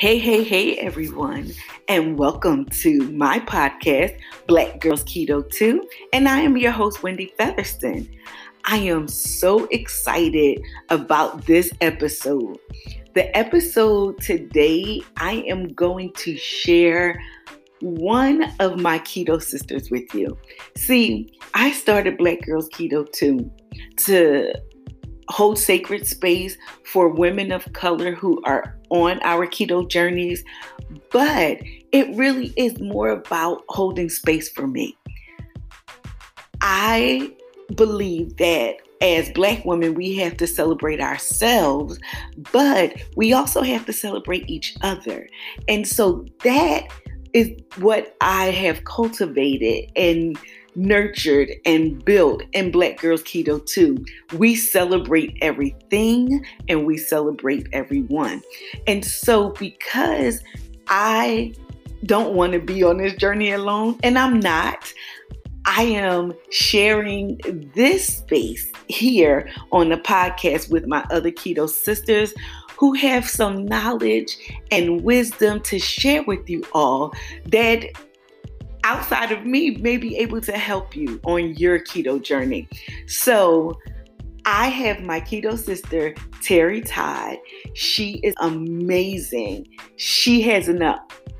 Hey, hey, hey, everyone, and welcome to my podcast, Black Girls Keto 2. And I am your host, Wendy Featherston. I am so excited about this episode. The episode today, I am going to share one of my keto sisters with you. See, I started Black Girls Keto 2 to hold sacred space for women of color who are on our keto journeys, but it really is more about holding space for me. I believe that as Black women, we have to celebrate ourselves, but we also have to celebrate each other. And so that is what I have cultivated and nurtured and built in Black Girls Keto 2. We celebrate everything and we celebrate everyone. And so, because I don't want to be on this journey alone, and I'm not. I am sharing this space here on the podcast with my other keto sisters who have some knowledge and wisdom to share with you all that outside of me may be able to help you on your keto journey. So, I have my keto sister, Terry Todd. She is amazing. She has an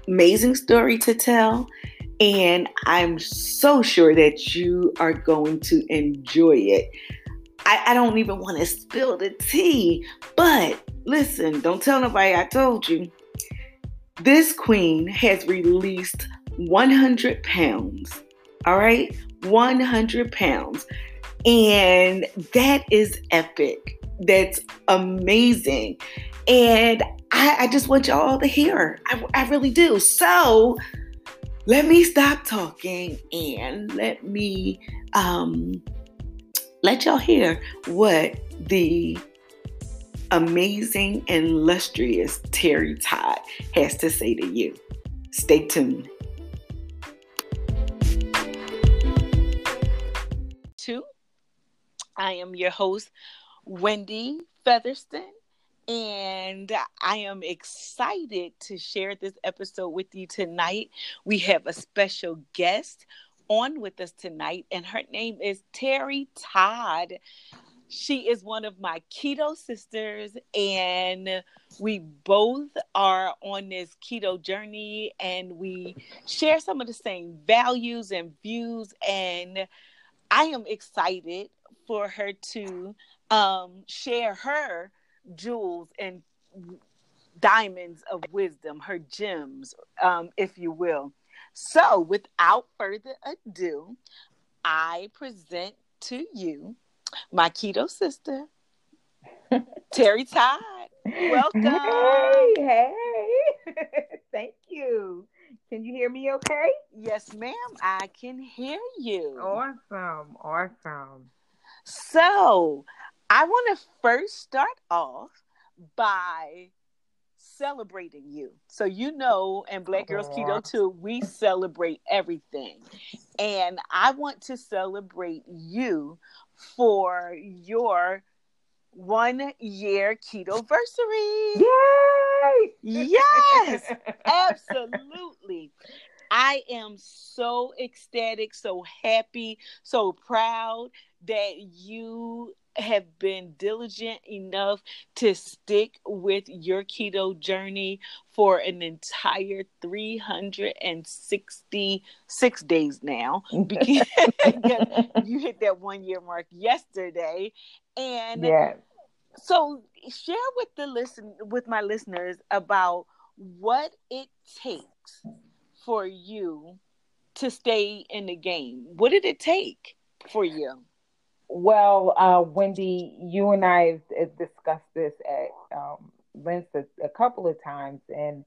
amazing story to tell, and I'm so sure that you are going to enjoy it. I, I don't even want to spill the tea, but listen, don't tell nobody I told you. This queen has released 100 pounds. All right, 100 pounds. And that is epic. That's amazing. And I, I just want y'all to hear. I, I really do. So let me stop talking and let me um, let y'all hear what the amazing and illustrious Terry Todd has to say to you. Stay tuned. I am your host, Wendy Featherston, and I am excited to share this episode with you tonight. We have a special guest on with us tonight, and her name is Terry Todd. She is one of my keto sisters, and we both are on this keto journey, and we share some of the same values and views. And I am excited for her to um, share her jewels and diamonds of wisdom, her gems, um, if you will. So, without further ado, I present to you my keto sister, Terry Todd. Welcome. Hey, hey. Thank you. Can you hear me okay? Yes, ma'am. I can hear you. Awesome. Awesome. So, I want to first start off by celebrating you. So you know, and Black Girls Keto too, we celebrate everything. And I want to celebrate you for your one year keto anniversary. Yay! Yes, absolutely. I am so ecstatic, so happy, so proud that you have been diligent enough to stick with your keto journey for an entire 366 days now because you hit that one year mark yesterday and yeah. So share with the listen with my listeners about what it takes for you to stay in the game what did it take for you well, uh, Wendy, you and I have discussed this at um, length a, a, couple of times, and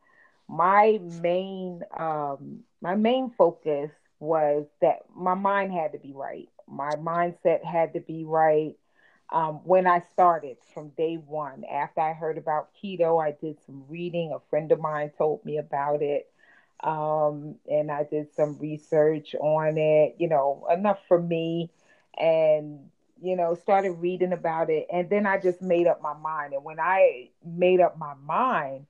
my main um, my main focus was that my mind had to be right. My mindset had to be right. Um, when I started from day one, after I heard about keto, I did some reading. A friend of mine told me about it. Um, and I did some research on it, you know, enough for me and you know, started reading about it. And then I just made up my mind. And when I made up my mind,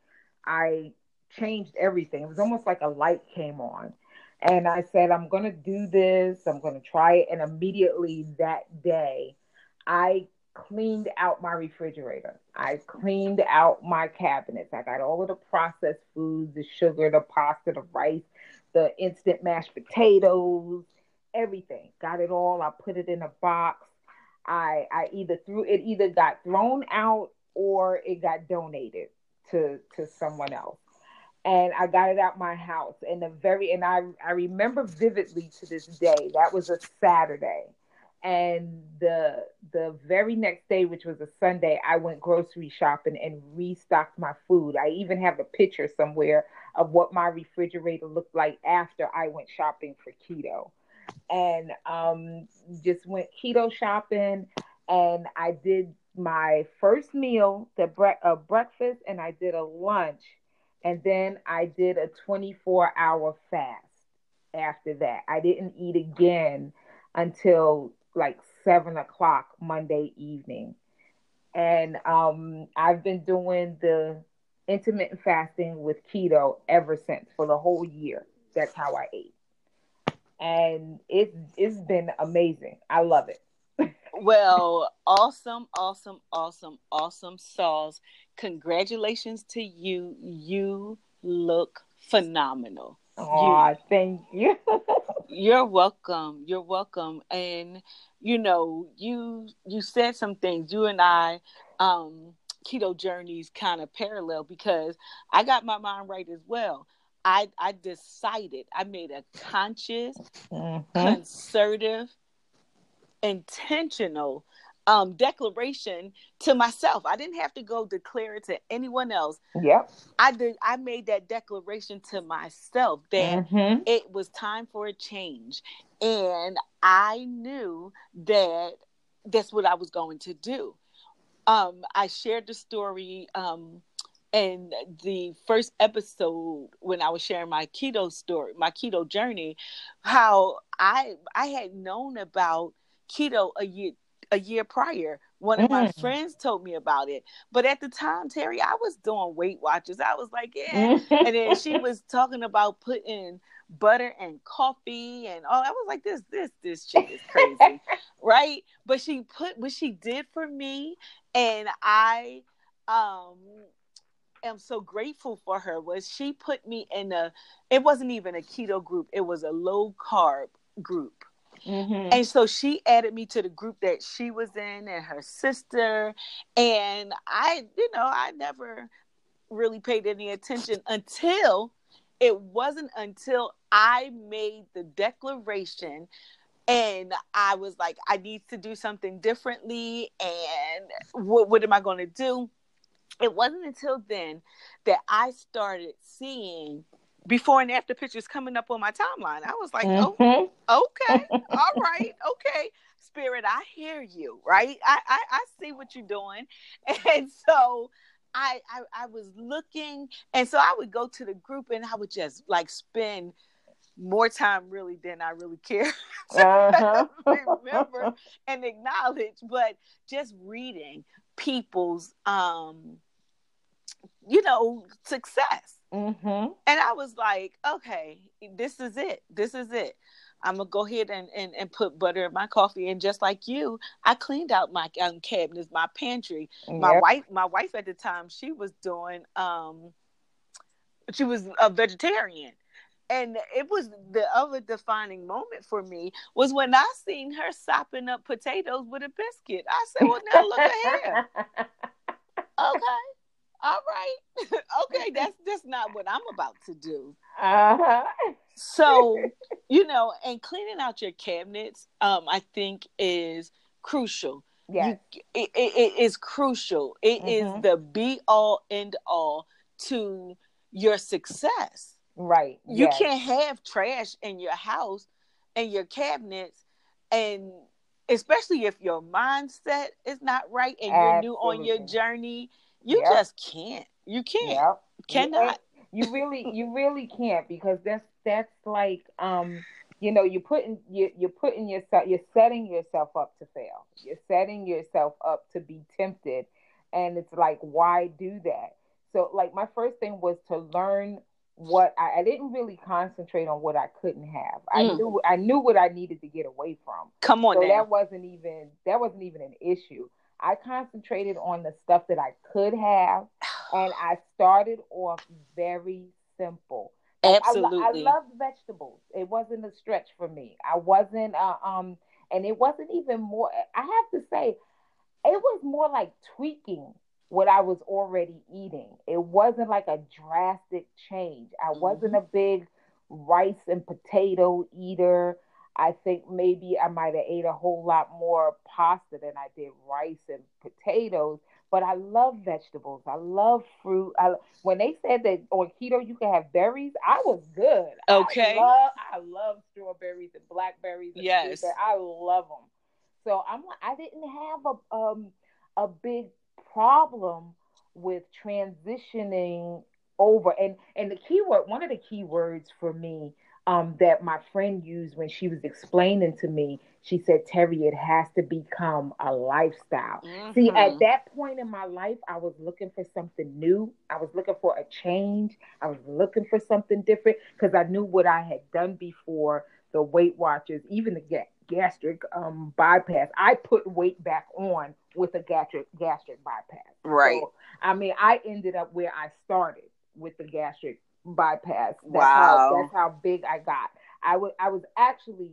I changed everything. It was almost like a light came on. And I said, I'm going to do this. I'm going to try it. And immediately that day, I cleaned out my refrigerator. I cleaned out my cabinets. I got all of the processed foods, the sugar, the pasta, the rice, the instant mashed potatoes, everything. Got it all. I put it in a box. I I either threw it either got thrown out or it got donated to to someone else and I got it out my house. And the very and I I remember vividly to this day. That was a Saturday, and the the very next day, which was a Sunday, I went grocery shopping and restocked my food. I even have a picture somewhere of what my refrigerator looked like after I went shopping for keto, and um, just went keto shopping. And I did my first meal, the bre- a breakfast, and I did a lunch and then I did a 24 hour fast after that. I didn't eat again until like seven o'clock Monday evening. And um, I've been doing the intermittent fasting with keto ever since for the whole year. That's how I ate. And it's it's been amazing. I love it well, awesome, awesome, awesome, awesome sauce. Congratulations to you. You look phenomenal. Oh, you, thank you. you're welcome. You're welcome. And you know, you you said some things. You and I, um, keto journeys kind of parallel because I got my mind right as well. I I decided I made a conscious, mm-hmm. concerted intentional um, declaration to myself. I didn't have to go declare it to anyone else. Yep. I did. I made that declaration to myself that mm-hmm. it was time for a change, and I knew that that's what I was going to do. Um, I shared the story um, in the first episode when I was sharing my keto story, my keto journey, how I I had known about keto a year a year prior. One of my mm. friends told me about it. But at the time, Terry, I was doing Weight Watchers. I was like, yeah. and then she was talking about putting butter and coffee and all. I was like, this, this, this chick is crazy. right? But she put what she did for me, and I um am so grateful for her was she put me in a it wasn't even a keto group, it was a low carb group Mm-hmm. And so she added me to the group that she was in and her sister. And I, you know, I never really paid any attention until it wasn't until I made the declaration and I was like, I need to do something differently. And what, what am I going to do? It wasn't until then that I started seeing before and after pictures coming up on my timeline. I was like, oh, mm-hmm. oh, okay, all right, okay. Spirit, I hear you, right? I, I, I see what you're doing. And so I, I I was looking and so I would go to the group and I would just like spend more time really than I really care uh-huh. remember and acknowledge, but just reading people's um you know success Mm-hmm. And I was like, okay, this is it. This is it. I'm gonna go ahead and, and, and put butter in my coffee. And just like you, I cleaned out my um, cabinets, my pantry. Yep. My wife, my wife at the time, she was doing um, she was a vegetarian. And it was the other defining moment for me was when I seen her sopping up potatoes with a biscuit. I said, "Well, now look at here." okay, all right. okay, that's just not what I'm about to do. Uh-huh. so, you know, and cleaning out your cabinets, um, I think is crucial. Yeah, it, it, it is crucial. It mm-hmm. is the be all end all to your success. Right. You yes. can't have trash in your house and your cabinets, and especially if your mindset is not right and Absolutely. you're new on your journey you yep. just can't. You can't. Yep. Cannot. You really, you really can't because that's that's like um you know you're putting you you're putting yourself you're setting yourself up to fail you're setting yourself up to be tempted and it's like why do that So like my first thing was to learn what I, I didn't really concentrate on what I couldn't have. I Mm. knew I knew what I needed to get away from. Come on so now. that wasn't even that wasn't even an issue. I concentrated on the stuff that I could have, and I started off very simple. Like, I lo- Absolutely. I, loved vegetables. It wasn't a stretch for me. I wasn't uh, um, and it wasn't even more. I have to say, it was more like tweaking what I was already eating. It wasn't like a drastic change. I wasn't a big rice and potato eater. I think maybe I might have ate a whole lot more pasta than I did rice and potatoes. But I love vegetables. I love fruit. I, when they said that on keto you can have berries, I was good. Okay. I love, I love strawberries and blackberries. And Yes. I love them. So I'm I didn't have a um a big problem with transitioning over and and the key word one of the key words for me um that my friend used when she was explaining to me she said terry it has to become a lifestyle. See Mhm. at that point in my life i was looking for something new. I was looking for a change. I was looking for something different because i knew what i had done before the weight watchers even the ga- gastric um bypass. I put weight back on with a gastric gastric bypass. Right. so, I mean, I ended up where I started with the gastric bypass. That's Wow. How, that's how big I got. I was I was actually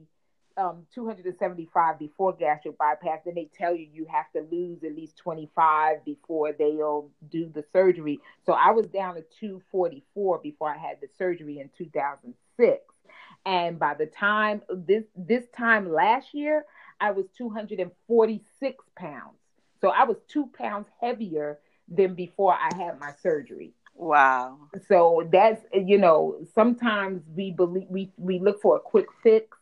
um, 275 before gastric bypass. Then they tell you you have to lose at least 25 before they'll do the surgery. So I was down to 244 before I had the surgery in 2006. And by the time this this time last year, I was 246 pounds. So I was two pounds heavier than before I had my surgery. Wow. So that's you know sometimes we believe we we look for a quick fix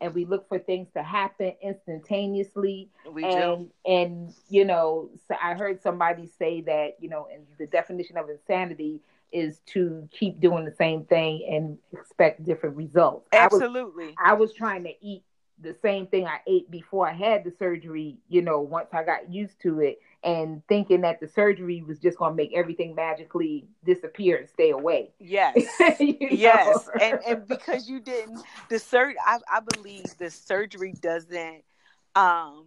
and we look for things to happen instantaneously We do. and and you know so I heard somebody say that you know and the definition of insanity is to keep doing the same thing and expect different results. I was Absolutely. I was trying to eat the same thing I ate before I had the surgery, you know, once I got used to it and thinking that the surgery was just going to make everything magically disappear and stay away. Yes. You know? yes and and because you didn't the sur- I, I believe the surgery doesn't um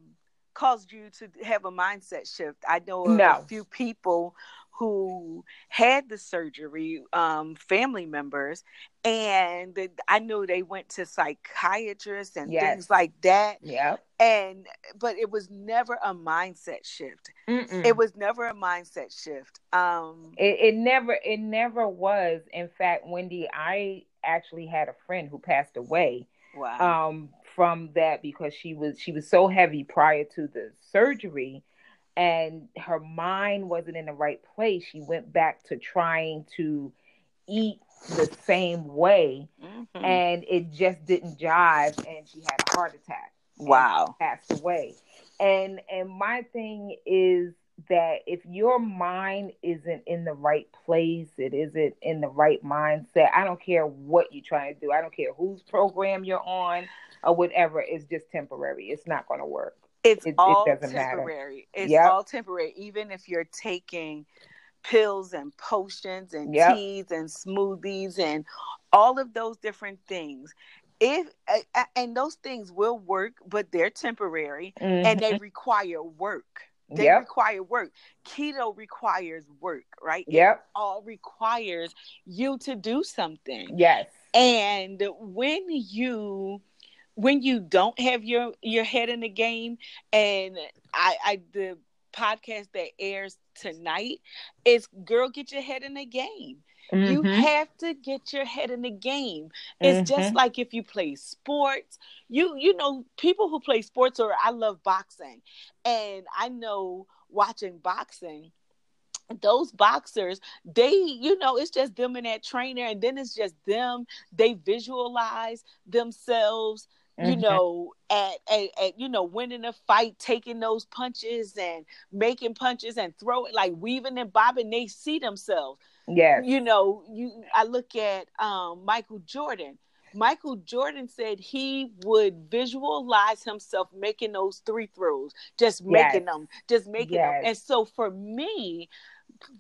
cause you to have a mindset shift i know a, No. a few people who had the surgery um family members and i know they went to psychiatrists and Yes. things like that yeah. and but it was never a mindset shift Mm-mm. it was never a mindset shift um It, it never it never was. In fact, Wendy, I actually had a friend who passed away wow um, from that because she was she was so heavy prior to the surgery, and her mind wasn't in the right place. She went back to trying to eat the same way, Mhm. and it just didn't jive, and she had a heart attack wow passed away. And and my thing is that if your mind isn't in the right place, it isn't in the right mindset. I don't care what you're trying to do. I don't care whose program you're on or whatever. It's just temporary. It's not going to work. It's It- it all matter. temporary. It's Yep. all temporary. Even if you're taking pills and potions and Yep. teas and smoothies and all of those different things. If and those things will work, but they're temporary and they mm-hmm. require work. They Yep. require work. Keto requires work, right? It Yep. all requires you to do something Yes. and when you when you don't have your your head in the game and i i the podcast that airs tonight is girl get your head in the game you Mhm. have to get your head in the game it's just Mhm. like if you play sports you you know people who play sports or i love boxing and i know watching boxing those boxers they you know it's just them and that trainer and then it's just them they visualize themselves you Mhm. know at, at, at you know winning a fight taking those punches and making punches and throwing, like weaving and bobbing they see themselves Yeah. you know you i look at um michael jordan michael jordan said he would visualize himself making those three throws just making Yes. them just making Yes. them and so for me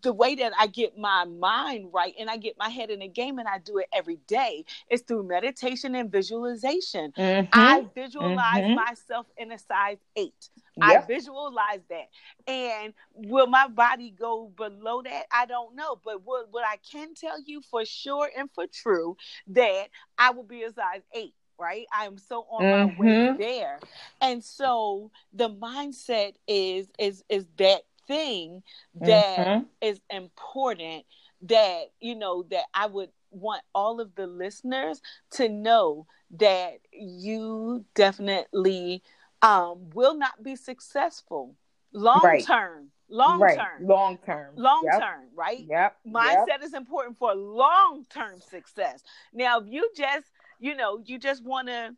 the way that I get my mind right and I get my head in the game and I do it every day is through meditation and visualization. Mhm. I visualize Mhm. myself in a size eight. Yep. I visualize that. And will my body go below that? I don't know. But what, what I can tell you for sure and for true that I will be a size eight, right? I am so on my way Mhm. there. And so the mindset is is is that thing that is Mhm. important that you know that I would want all of the listeners to know that you definitely um, will not be successful long Right. term long right. term long term, long Yep. term right Yep, yep. mindset is important for long term success now if you just you know you just want to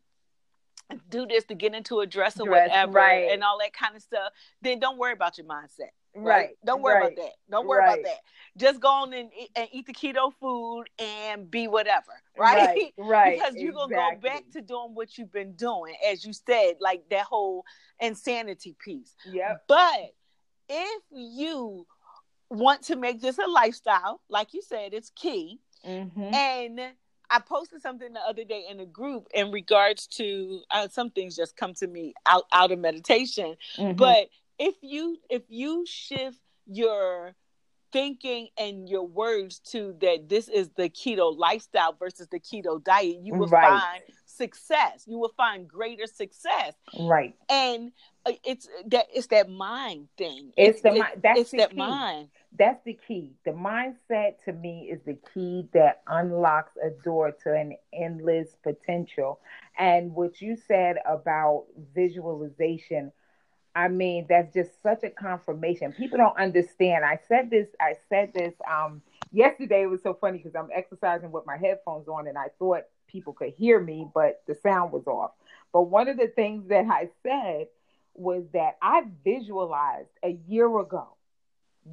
do this to get into a dress or Dress, whatever right. and all that kind of stuff then don't worry about your mindset Right. don't worry right. about that don't worry Right. about that just go on and, eat- and eat the keto food and be whatever right, Right. Right. because you're gonna go back to doing what you've been doing as you said like that whole insanity piece Yeah. but if you want to make this a lifestyle like you said it's key Mm-hmm. and I posted something the other day in a group in regards to uh, some things just come to me out out of meditation. Mm-hmm. But if you if you shift your thinking and your words to that this is the keto lifestyle versus the keto diet, you will Right. find success. You will find greater success, right. and uh, it's that it's that mind thing. It's the it- mi- that's it's the that key. mind. That's the key. The mindset to me is the key that unlocks a door to an endless potential. And what you said about visualization, I mean, that's just such a confirmation. People don't understand. I said this, I said this um yesterday it was so funny because I'm exercising with my headphones on and I thought people could hear me, but the sound was off. But one of the things that I said was that I visualized a year ago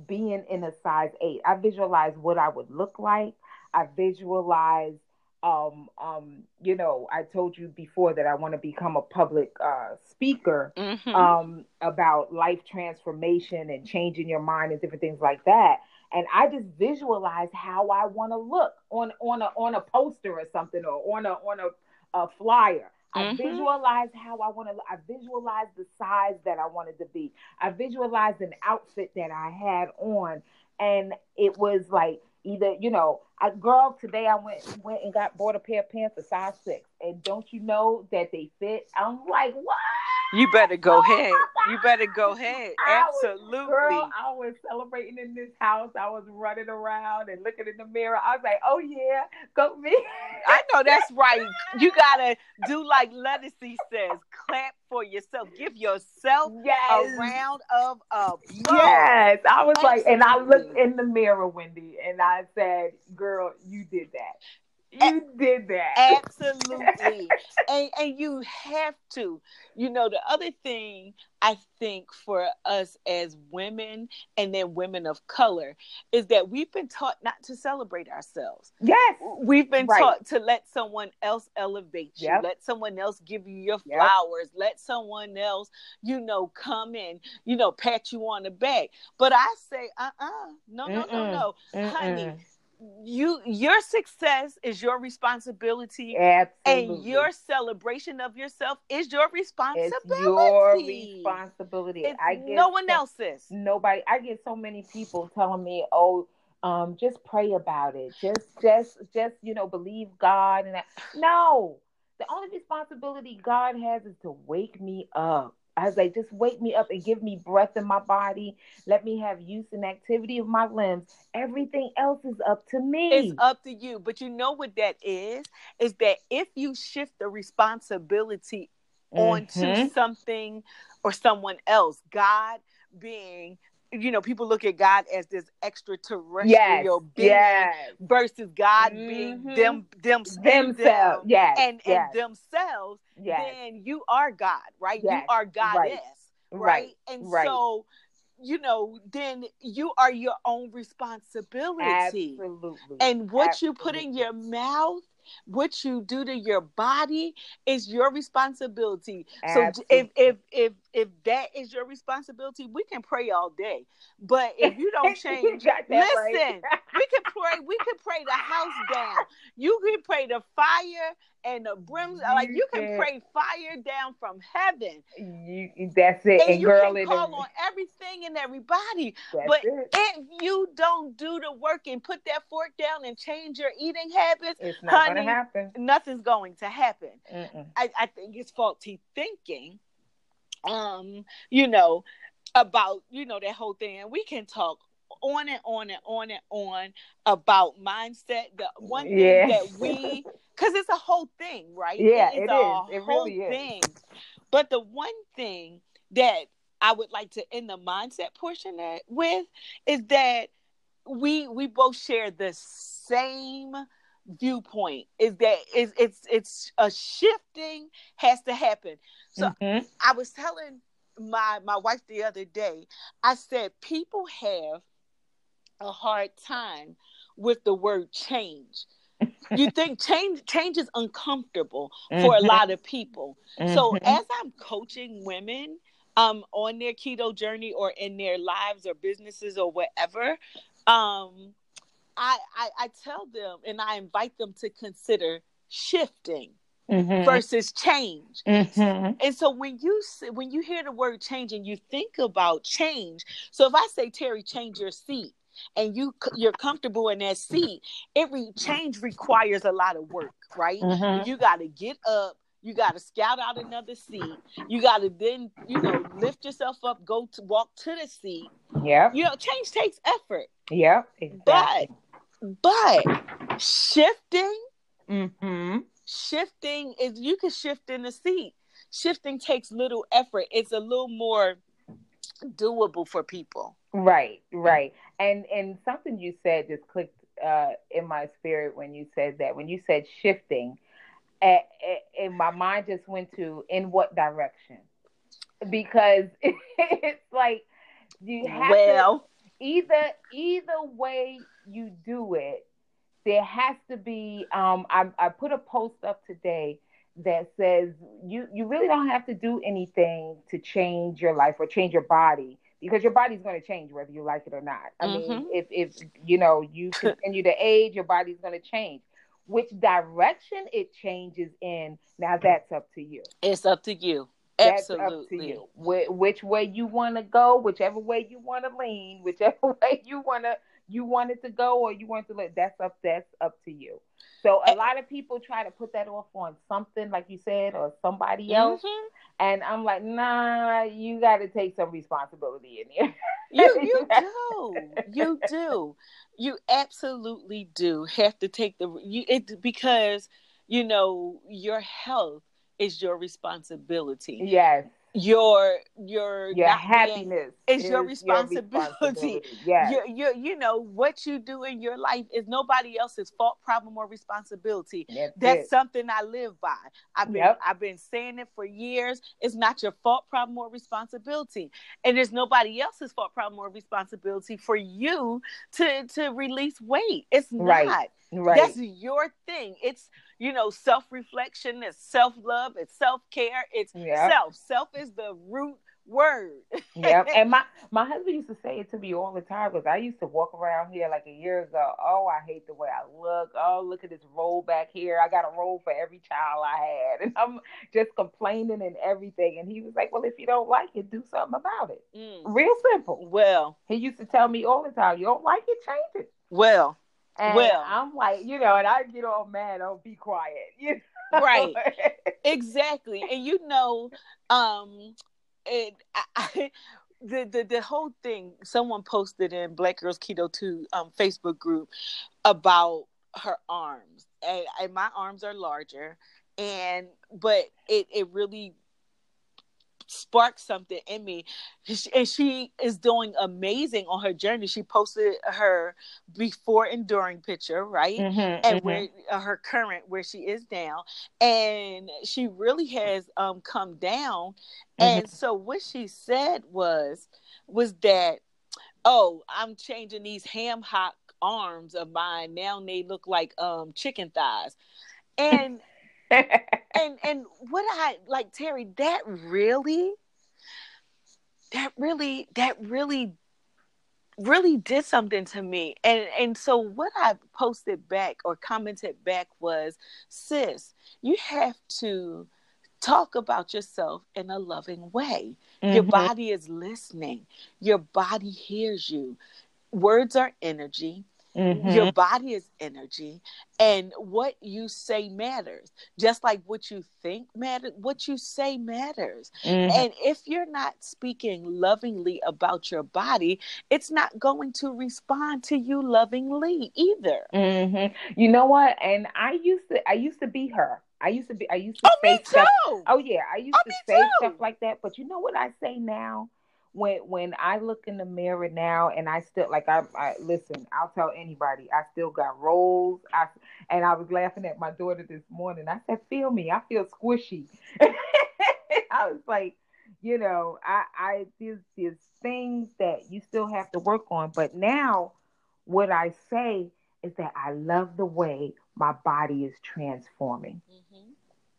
being in a size eight. I visualized what I would look like. I visualized, um, um, you know, I told you before that I want to become a public uh, speaker Mhm. um, about life transformation and changing your mind and different things like that. And I just visualize how I want to look on on a on a poster or something or on a on a, a flyer. I Mhm. visualize how I want to. I visualize the size that I wanted to be. I visualized an outfit that I had on, and it was like either you know, I girl today I went went and got bought a pair of pants a size six, and don't you know that they fit? I'm like, what? You better go Oh ahead. You better go ahead. I was- Absolutely. Girl, I was celebrating in this house. I was running around and looking in the mirror. I was like, oh yeah, go me. I know that's right. You gotta do like Lettucey says, clap for yourself. Give yourself yes. a round of applause. Yes. I was like, and I looked in the mirror, Wendy, and I said, girl, you did that. You did that. Absolutely. and and you have to. You know, the other thing I think for us as women and then women of color is that we've been taught not to celebrate ourselves. Yes. We've been Right. taught to let someone else elevate you, Yep. let someone else give you your Yep. flowers, let someone else, you know, come in, you know, pat you on the back. But I say, uh uh no, no, no, Mm-mm. no. Honey. You your success is your responsibility. Absolutely. And your celebration of yourself is your it's responsibility. your responsibility. It's I get no one so- else's. nobody i get so many people telling me oh um just pray about it just just just you know believe god and that. no the only responsibility god has is to wake me up I was like, just wake me up and give me breath in my body. Let me have use and activity of my limbs. Everything else is up to me. It's up to you. But you know what that is? Is that if you shift the responsibility onto Mhm. something or someone else, God being, you know, people look at God as this extraterrestrial yes, being yes, versus God being Mhm. them, them, themselves, yes, and yes, and themselves. yes, Then you are God, right? You are goddess, right? right, And right. so, you know, then you are your own responsibility. absolutely. And what you put in your mouth what you do to your body is your responsibility. Absolutely. So if if if if that is your responsibility, we can pray all day. But if you don't change, you listen, right. we can pray. We can pray the house down. You can pray the fire and the brims. Like you can pray fire down from heaven. You, that's it. And, and you girl, can call on everything and everybody. But it. if you don't do the work and put that fork down and change your eating habits, it's not honey, gonna happen. Nothing's going to happen. I, I think it's faulty thinking. Um, you know, about you know that whole thing, and we can talk on and on and on and on about mindset. The one thing yeah. that we, because it's a whole thing, right? Yeah, it, it is. It really is. Thing. But the one thing that I would like to end the mindset portion with is that we we both share the same viewpoint is that it's it's it's a shifting has to happen so mm-hmm. i was telling my my wife the other day i said people have a hard time with the word change. you think change change is uncomfortable mm-hmm. for a mm-hmm. lot of people. Mm-hmm. So as I'm coaching women um on their keto journey or in their lives or businesses or whatever, um I, I, I tell them and I invite them to consider shifting mm-hmm. versus change. Mm-hmm. And so when you when you hear the word change and you think about change, so if I say Terry, change your seat, and you you're comfortable in that seat, every change requires a lot of work, right? Mm-hmm. You got to get up, you got to scout out another seat. You got to then, you know, lift yourself up, go to walk to the seat. Yeah. You know, change takes effort. Yeah. Exactly. But but shifting, mm-hmm. shifting is you can shift in the seat. Shifting takes little effort. It's a little more doable for people. Right, right. And and something you said just clicked uh, in my spirit when you said that. When you said shifting, and my mind just went to in what direction? Because it's like you have well. to either either way you do it, there has to be. Um, I, I put a post up today that says you you really don't have to do anything to change your life or change your body because your body's going to change whether you like it or not. I mm-hmm. mean, if if you know you continue to age, your body's going to change. Which direction it changes in, now that's up to you. It's up to you. Absolutely. That's up to you. Wh- which way you want to go, whichever way you want to lean, whichever way you want to you want it to go or you want to let that's up that's up to you. So a lot of people try to put that off on something, like you said, or somebody else. Mm-hmm. And I'm like, nah, you got to take some responsibility in here. you you do, you do, you absolutely do have to take the you it because you know your health is your responsibility. Yes your your your happiness is, is your responsibility. Your responsibility. Yeah, you, you you know what you do in your life is nobody else's fault, problem, or responsibility. That's, That's something I live by. I've been yep. I've been saying it for years. It's not your fault, problem, or responsibility, and there's nobody else's fault, problem, or responsibility for you to to release weight. It's not. Right. Right. That's your thing. It's you know, self reflection, it's self love, it's self care, it's yep. self. Self is the root word. yeah, and my my husband used to say it to me all the time because I used to walk around here like a year ago. Oh, I hate the way I look. Oh, look at this roll back here. I got a roll for every child I had, and I'm just complaining and everything. And he was like, "Well, if you don't like it, do something about it. Mm. Real simple." Well, he used to tell me all the time, "You don't like it, change it." Well, and well, I'm like, you know, and I get all mad. Oh, be quiet. You know? Right. exactly. And you know, um, it, I, I, the, the the whole thing. Someone posted in Black Girls Keto Two um, Facebook group about her arms, and, and my arms are larger, and but it it really sparked something in me. And she is doing amazing on her journey. She posted her before and during picture right? Mm-hmm, and mm-hmm. where uh, her current where she is now. And she really has um come down. Mm-hmm. and so what she said was was that oh i'm changing these ham hock arms of mine. Now they look like um chicken thighs. And and and what I like Terry, that really that really that really really did something to me. And and so what I posted back or commented back was, sis, you have to talk about yourself in a loving way. Mm-hmm. Your body is listening. Your body hears you. Words are energy. Mm-hmm. Your body is energy, and what you say matters. Just like what you think matters, what you say matters. Mm-hmm. And if you're not speaking lovingly about your body, it's not going to respond to you lovingly either. Mm-hmm. You know what? And I used to, I used to be her. I used to be, I used to oh, say stuff. Oh yeah, I used oh, to say too. stuff like that. But you know what I say now? When when I look in the mirror now and I still like I, I listen, I'll tell anybody I still got rolls. I and I was laughing at my daughter this morning. I said, "Feel me? I feel squishy." I was like, you know, I I there's there's things that you still have to work on, but now what I say is that I love the way my body is transforming. Mm-hmm.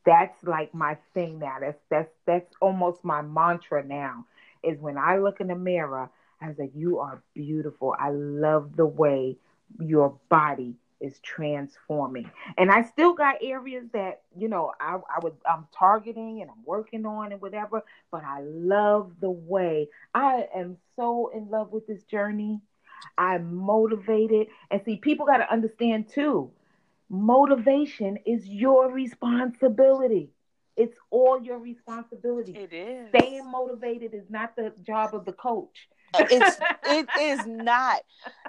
That's like my thing now. That's that's that's almost my mantra now is when I look in the mirror, I was like, You are beautiful. I love the way your body is transforming. And I still got areas that, you know, I, I would I'm targeting and I'm working on and whatever, but I love the way I am so in love with this journey. I'm motivated. And see, people got to understand too, motivation is your responsibility. It's all your responsibility. It is. Staying motivated is not the job of the coach. it's it is not.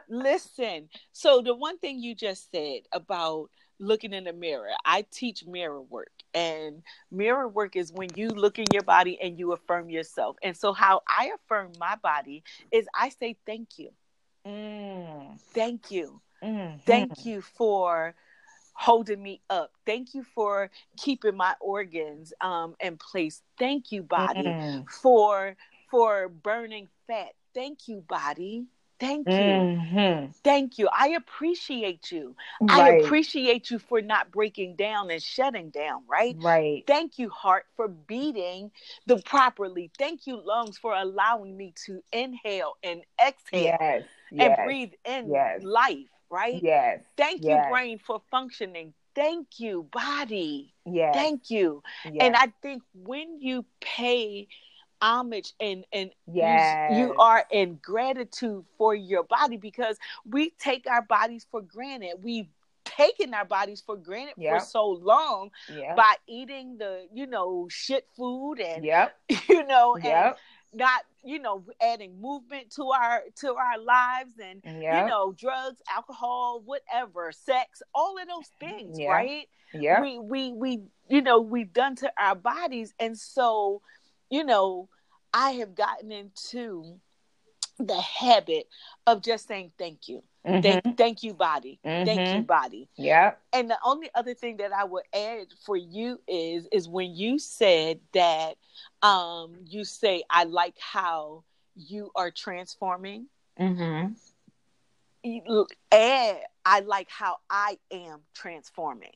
Listen. So the one thing you just said about looking in the mirror, I teach mirror work. And mirror work is when you look in your body and you affirm yourself. And so how I affirm my body is I say thank you. Mm. Thank you. Mm-hmm. Thank you for holding me up. Thank you for keeping my organs um, in place. Thank you, body, mm. for for burning fat. Thank you, body. Thank you. Mm-hmm. Thank you. I appreciate you. Right. I appreciate you for not breaking down and shutting down, right? Right. Thank you, heart, for beating the properly. Thank you, lungs, for allowing me to inhale and exhale yes. and yes. breathe in yes. life right? Yes. Thank yes. you, brain, for functioning. Thank you, body. Yes. Thank you. Yes. And I think when you pay homage and and yes. you, you, are in gratitude for your body because we take our bodies for granted. We've taken our bodies for granted yep. for so long yep. by eating the you know shit food and yep. you know and yep not you know adding movement to our to our lives and you know drugs alcohol whatever sex all of those things right? Yeah. We we we you know we've done to our bodies. And so you know i have gotten into the habit of just saying thank you Mm-hmm. Thank, thank you, body. Mm-hmm. Thank you, mm-hmm. body. Yeah. And the only other thing that I would add for you is is when you said that um you say I like how you are transforming. Mm-hmm. Add I like how I am transforming.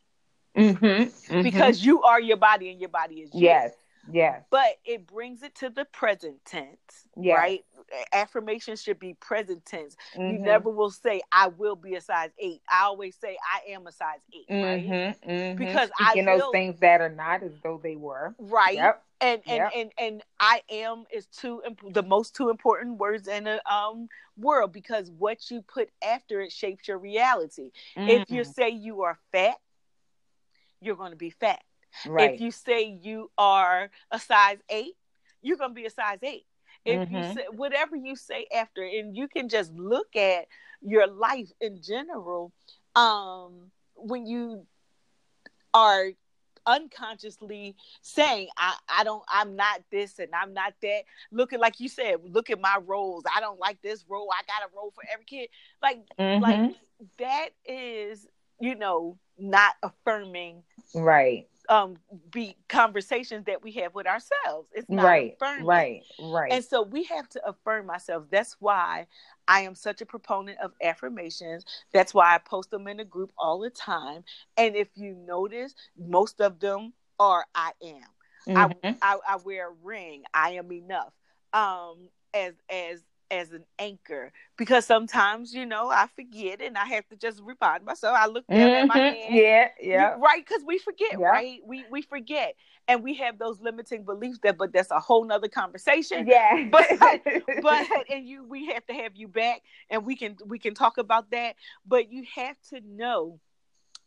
Mm-hmm. mm-hmm. Because you are your body and your body is you. Yes. Yes. But it brings it to the present tense, yes. right? Affirmation should be present tense. Mm-hmm. You never will say, I will be a size eight. I always say, I am a size 8 mm-hmm. right? Mm-hmm. Because Speaking I those things that are not as though they were. Right. Yep. And, and, yep. and and I am is two the most two important words in a um world because what you put after it shapes your reality. If you mm-hmm. say you are fat, you're going to be fat. Right. If you say you are a size eight, you're gonna be a size eight. If mm-hmm. you say whatever you say after, and you can just look at your life in general, um, when you are unconsciously saying I, I don't i'm not this and i'm not that looking like you said look at my rolls i don't like this roll i got a roll for every kid like mm-hmm. like that is you know not affirming right um be conversations that we have with ourselves. It's not right affirming. right right. And so we have to affirm ourselves that's why i am such a proponent of affirmations. That's why i post them in the group all the time. And if you notice most of them are i am. Mhm. I, I i wear a ring. I am enough. Um as as as an anchor because sometimes you know I forget and I have to just remind myself. I look down at my Mhm. hand, yeah yeah right? Because we forget, Yeah. right? We we forget, and we have those limiting beliefs that, but that's a whole nother conversation. yeah But- But and you, we have to have you back, and we can we can talk about that. But you have to know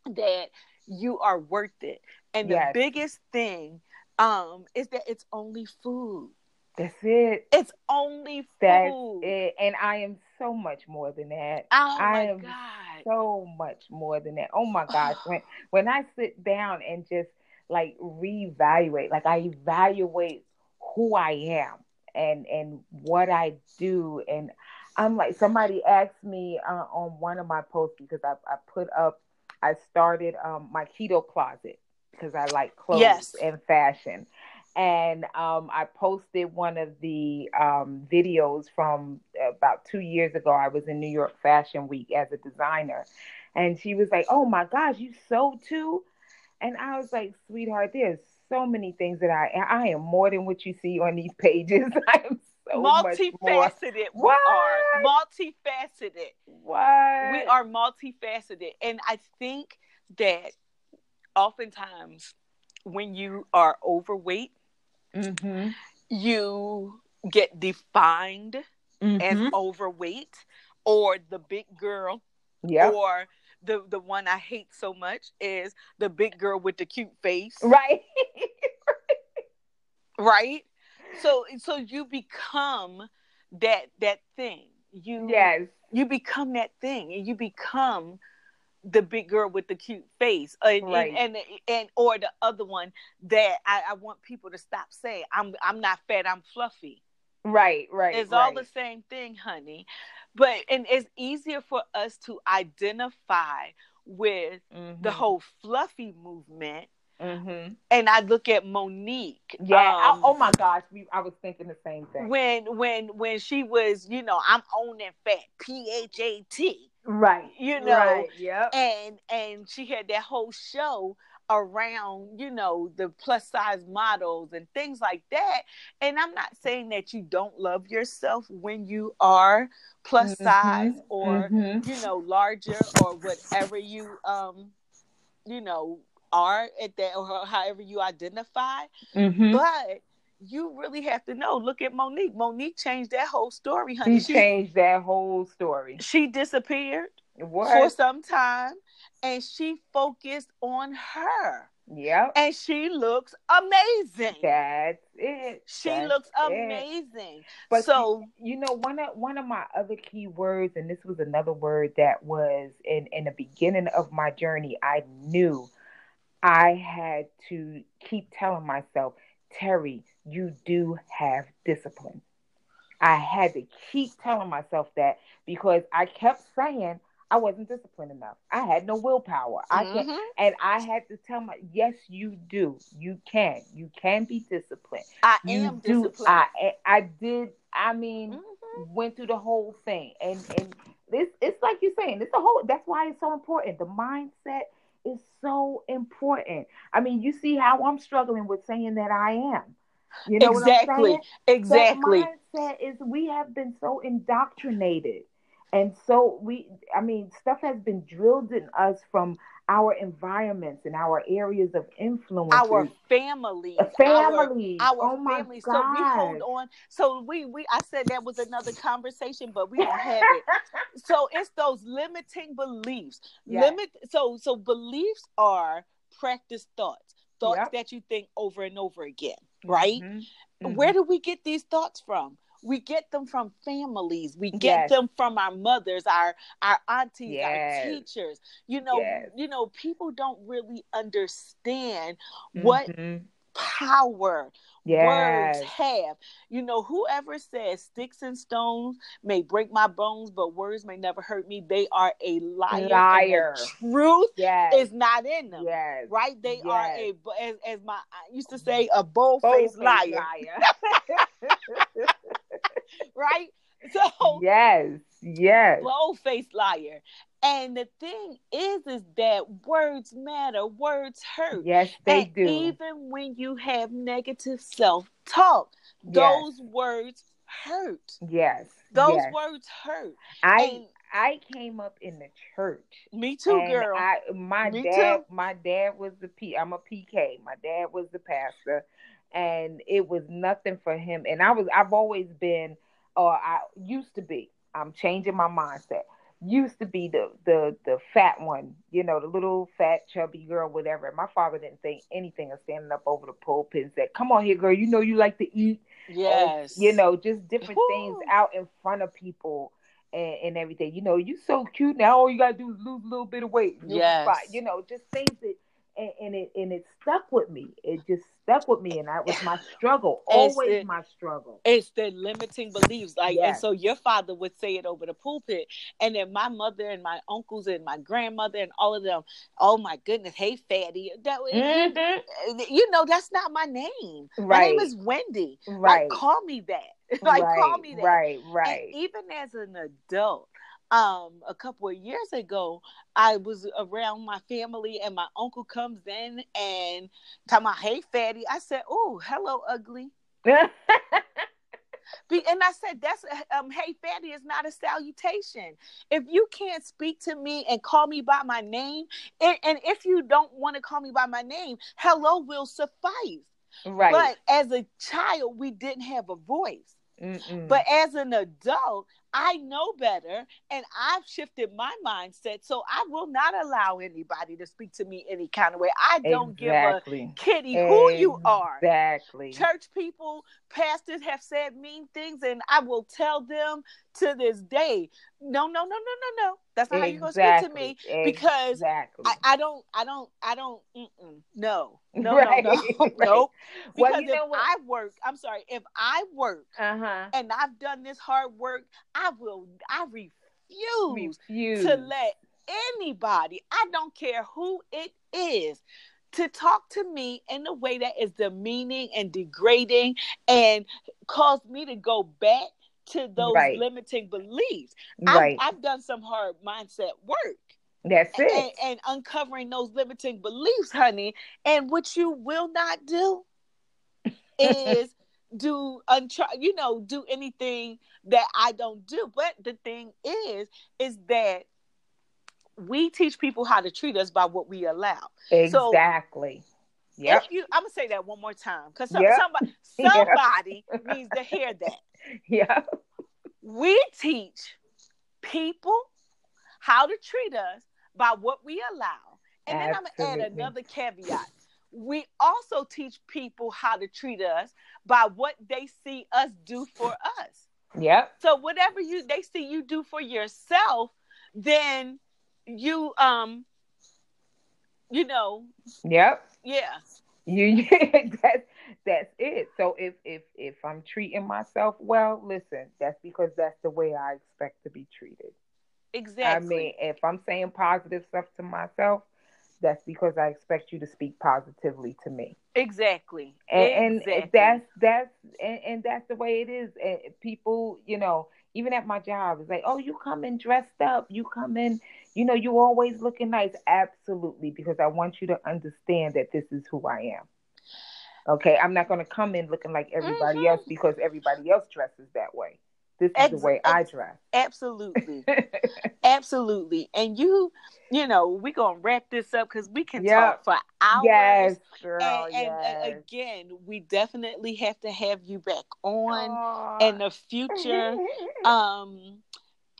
that you are worth it, and the biggest thing um is that it's only food. That's it It's only that's food. it and i am so much more than that Oh I my am god. so much more than that. Oh my gosh, when when I sit down and just like reevaluate, like I evaluate who I am and and what I do, and I'm like somebody asked me uh, on one of my posts because I, I put up, I started um, my keto closet because I like clothes Yes. and fashion. And um, I posted one of the um, videos from about two years ago. I was in New York Fashion Week as a designer, and she was like, "Oh my gosh, you sew too?" And I was like, "Sweetheart, there's so many things that I I am more than what you see on these pages. I am so much more. multifaceted we are multifaceted What? we are multifaceted and i think that oftentimes when you are overweight Mm-hmm. you get defined as Mm-hmm. overweight or the big girl Yep. or the the one i hate so much is the big girl with the cute face Right. right so so you become that that thing you yes. you become that thing and you become the big girl with the cute face and, Right. and, and and or the other one that I, I want people to stop saying i'm i'm not fat i'm fluffy Right. Right. it's right. all the same thing honey but and it's easier for us to identify with the Mhm. whole fluffy movement Mhm. and i look at Mo'Nique Yeah. I- um, oh my gosh, we, I was thinking the same thing. when when when she was you know i'm owning fat p-h-a-t right. you know, Right. Yep. and and she had that whole show around you know the plus size models and things like that and i'm not saying that you don't love yourself when you are plus Mhm. size or Mhm. you know larger or whatever you um you know are at that or however you identify Mhm. but you really have to know look at Mo'Nique Mo'Nique changed that whole story honey She changed that whole story. she disappeared for some time and she focused on her Yep. and she looks amazing That's it. she That's looks it. amazing But so you know one of one of my other key words and this was another word that was in in the beginning of my journey i knew i had to keep telling myself terry you do have discipline. I had to keep telling myself that because i kept saying i wasn't disciplined enough. I had no willpower. I can't mhm. and i had to tell my yes you do. You can. You can be disciplined. I you am do. disciplined. I i did i mean Mhm. went through the whole thing. And and this it's like you're saying it's a whole that's why it's so important. The mindset is so important. I mean you see how i'm struggling with saying that i am you know what I'm exactly exactly That mindset is we have been so indoctrinated. And so we I mean, stuff has been drilled in us from our environments and our areas of influence. our families our families. our oh family. So we hold on. So we we I said that was another conversation, but we don't have it. so it's those limiting beliefs. Yes. Limit so so beliefs are practice thoughts. Thoughts Yep. that you think over and over again, right? Mhm. Mhm. Where do we get these thoughts from? We get them from families. We get Yes. them from our mothers, our our aunties, Yes. our teachers. You know, Yes. you know, people don't really understand what Mhm. power Yes. words have. You know, whoever says sticks and stones may break my bones, but words may never hurt me, they are a liar. Liar. truth Yes. is not in them. yes. Right? They are a, as, as my I used to say, a bold faced liar. Right? So, yes. Yes. bold faced liar. And the thing is, is that words matter, words hurt. Yes, they and do. even when you have negative self talk, Yes. those words hurt. yes. Those yes. words hurt. I and- I came up in the church. Me too, girl. I, my Me dad, too. my dad was the P. I'm a PK. My dad was the pastor, and it was nothing for him. And I was, I've always been, or I used to be. I'm changing my mindset. Used to be the the the fat one, you know, the little fat chubby girl, whatever. My father didn't think anything of standing up over the pulpit and said, "Come on here, girl. You know you like to eat." yes. you know, just different things out in front of people and, and everything. You know, you so cute now. All you gotta do is lose a little bit of weight. Yes. You know, just things that and, and it and it stuck with me. It just stuck with me, and that was my struggle. Always the- my struggle. It's the limiting beliefs. Like, and so your father would say it over the pulpit. And then my mother and my uncles and my grandmother and all of them, oh my goodness, hey, fatty. That, Mhm. You know, that's not my name. My name is Wendy. right, Like, call me that. like, right, call me that. right, And right. even as an adult, um, a couple of years ago, I was around my family, and my uncle comes in and talking about, "Hey, fatty." I said, "Oh, hello, ugly." Be- and I said, "That's um, hey, fatty is not a salutation. If you can't speak to me and call me by my name, and, and if you don't want to call me by my name, hello will suffice." right. But as a child, we didn't have a voice. Mm-mm. But as an adult, I know better and I've shifted my mindset. So I will not allow anybody to speak to me any kind of way. I don't exactly. give a kitty who you are. Exactly. Church people, pastors have said mean things, and I will tell them to this day, no, no, no, no, no, no. That's not how you're gonna speak to me because exactly. I, I don't, I don't, I don't. No, no, Right, no, no, right. nope. Because Well, you know if what? I work, I'm sorry, if I work uh huh. and I've done this hard work, I will I refuse Refuse. to let anybody, I don't care who it is, to talk to me in a way that is demeaning and degrading and cause me to go back to those Right. limiting beliefs. right. I've, I've done some hard mindset work That's and, it. and uncovering those limiting beliefs, honey. And what you will not do is do untry, you know, do anything that I don't do. But the thing is, is that we teach people how to treat us by what we allow. Exactly. Yep. If you, I'm gonna say that one more time because some, Yep. somebody, Yep. somebody needs to hear that. yeah We teach people how to treat us by what we allow. And then I'm to add another caveat. We also teach people how to treat us by what they see us do for us. Yep. So whatever you they see you do for yourself, then you um you know, Yep. yeah. You that's that's it. So if if if I'm treating myself well, listen, that's because that's the way I expect to be treated. Exactly. I mean, if I'm saying positive stuff to myself, that's because I expect you to speak positively to me. exactly. and, exactly. and that's that's and, and that's the way it is and people you know even at my job it's like oh you come in dressed up you come in you know you always looking nice absolutely because i want you to understand that this is who i am okay i'm not going to come in looking like everybody Mhm. else because everybody else dresses that way this is Ex- the way i ex- dress absolutely. Absolutely. And you, you know, we're going to wrap this up because we can Yeah. talk for hours. yes girl and, and, yes. again, we definitely have to have you back on Aw. in the future. um,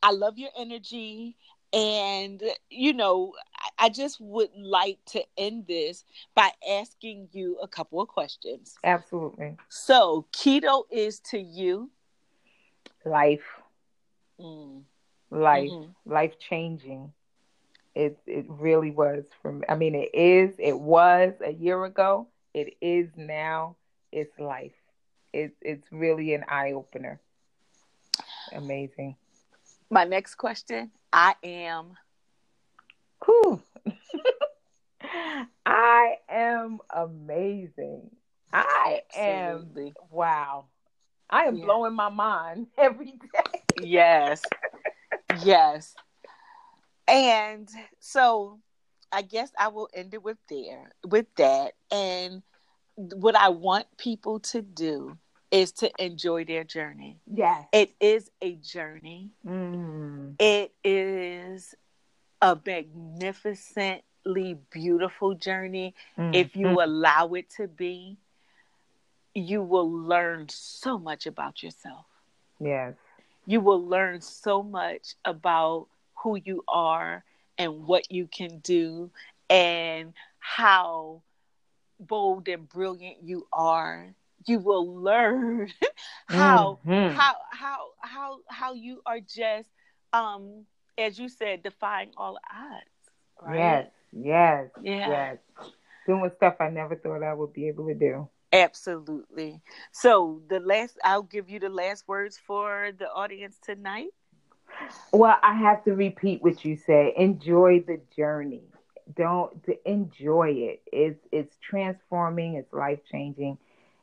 I love your energy. And, you know, I, I just would like to end this by asking you a couple of questions. absolutely So, keto is to you. Life Mm, life mhm. life changing. It it really was for me. I mean, it is. It was a year ago. it is now, it's life. It's it's really an eye opener. Amazing. My next question I am. Whew. I am amazing. I Absolutely. am wow. I am yeah. blowing my mind every day. yes. Yes. And so I guess I will end it with there with that. And what I want people to do is to enjoy their journey. Yes. It is a journey. Mm. It is a magnificently beautiful journey mm. if you mm. allow it to be you will learn so much about yourself. Yes. You will learn so much about who you are and what you can do and how bold and brilliant you are. You will learn how mm-hmm. how how how how you are just um as you said defying all odds. Right? Yes. Yes. Yeah. Yes. Doing stuff I never thought I would be able to do. Absolutely. So the last I'll give you the last words for the audience tonight. Well, I have to repeat what you said. Enjoy the journey. Don't enjoy it. It's it's transforming, it's life changing.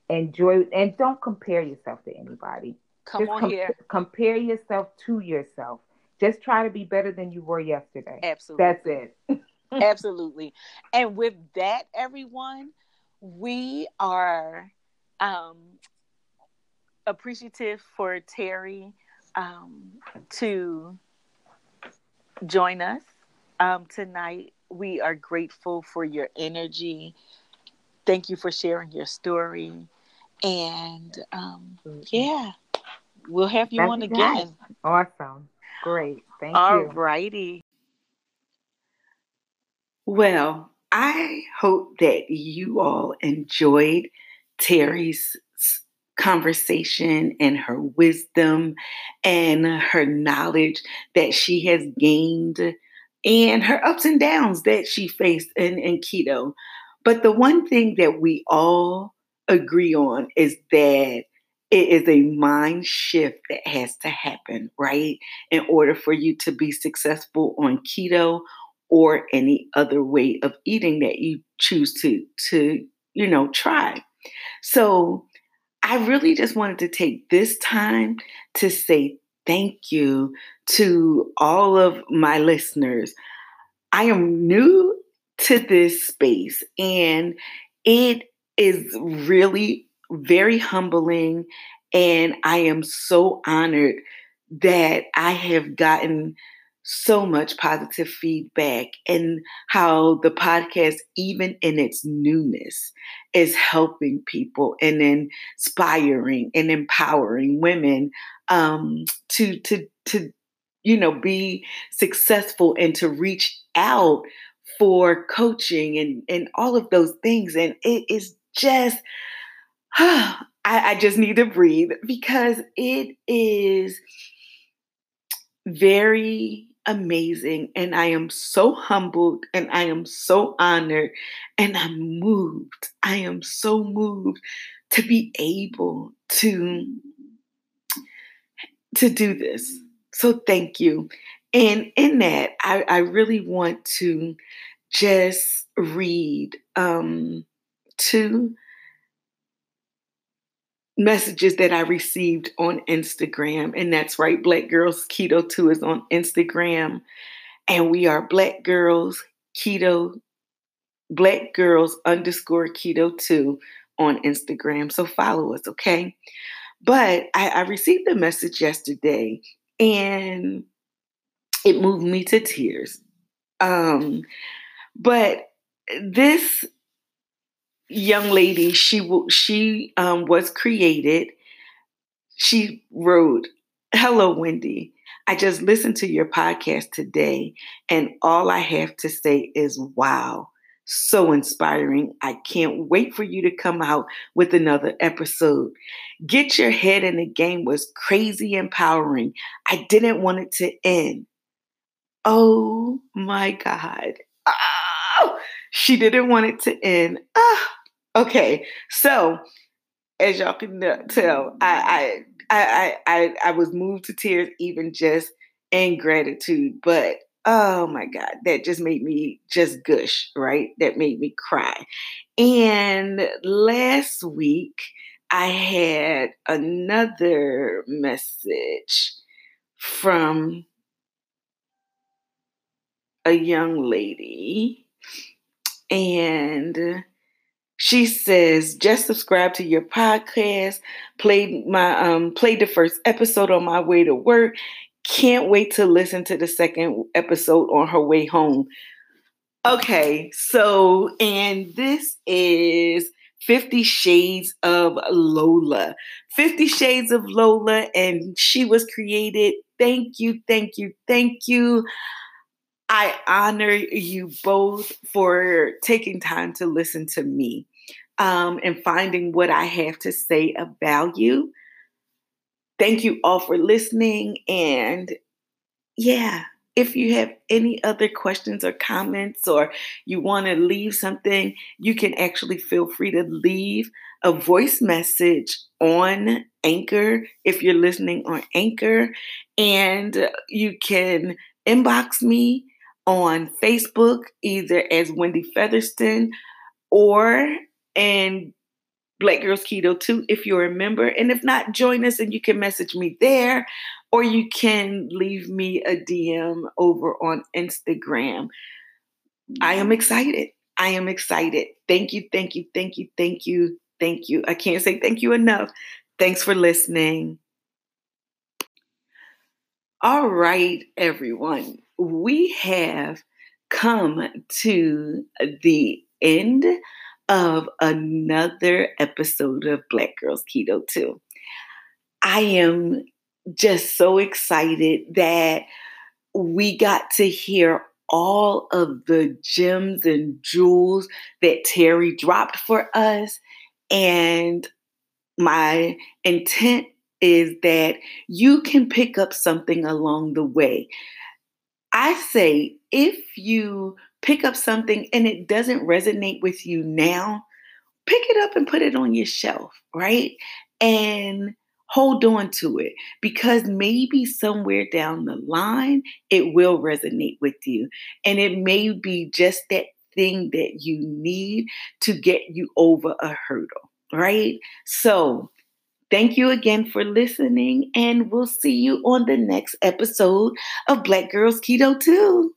Enjoy and don't compare yourself to anybody. Come Just on com- here. Compare yourself to yourself. Just try to be better than you were yesterday. Absolutely. That's it. Absolutely. And with that, everyone, we are um, appreciative for Terry um, to join us um, tonight. We are grateful for your energy. Thank you for sharing your story. And um, yeah, we'll have you That's on again. Awesome. Great. Thank All you. All righty. Well, I hope that you all enjoyed Terry's conversation and her wisdom and her knowledge that she has gained and her ups and downs that she faced in, in keto. But the one thing that we all agree on is that it is a mind shift that has to happen, right? In order for you to be successful on keto or any other way of eating that you choose to to you know try. So i really just wanted to take this time to say thank you to all of my listeners. I am new to this space and it is really very humbling and i am so honored that i have gotten so much positive feedback and how the podcast, even in its newness, is helping people and inspiring and empowering women um, to to to you know be successful and to reach out for coaching and and all of those things. And it is just. I, I just need to breathe because it is very amazing. And I am so humbled and I am so honored and I'm moved. I am so moved to be able to to do this. So thank you. And in that, I, I really want to just read um, two messages that I received on Instagram. And that's right, Black Girls Keto 2 is on Instagram. And we are Black Girls Keto, Black Girls underscore Keto 2 on Instagram. So follow us, okay? But I, I received a message yesterday and it moved me to tears. Um, but this young lady, she she um, was created. She wrote, "Hello, Wendy. I just listened to your podcast today, and all I have to say is, wow." So inspiring. I can't wait for you to come out with another episode. Get your head in the game was crazy empowering. I didn't want it to end. Oh my God. Oh, she didn't want it to end. Ah, Okay, so as y'all can tell, I I I I I was moved to tears even just in gratitude, but oh my god, that just made me just gush, right? That made me cry. And last week I had another message from a young lady and she says just subscribe to your podcast played my um played the first episode on my way to work can't wait to listen to the second episode on her way home okay so and this is 50 Shades of Lola. 50 Shades of Lola, and she was created. Thank you, thank you, thank you. I honor you both for taking time to listen to me um, and finding what I have to say of value. Thank you all for listening. And yeah, if you have any other questions or comments, or you want to leave something, you can actually feel free to leave a voice message on Anchor if you're listening on Anchor. And you can inbox me on Facebook, either as Wendy Featherston or and Black Girls Keto too, if you're a member. And if not, join us and you can message me there or you can leave me a DM over on Instagram. I am excited. I am excited. Thank you, thank you, thank you, thank you, thank you. I can't say thank you enough. Thanks for listening. All right, everyone we have come to the end of another episode of Black Girls Keto 2. I am just so excited that we got to hear all of the gems and jewels that Terry dropped for us. And my intent is that you can pick up something along the way. I say if you pick up something and it doesn't resonate with you now, pick it up and put it on your shelf, right? And hold on to it because maybe somewhere down the line it will resonate with you. And it may be just that thing that you need to get you over a hurdle, right? So, Thank you again for listening, and we'll see you on the next episode of Black Girls Keto 2.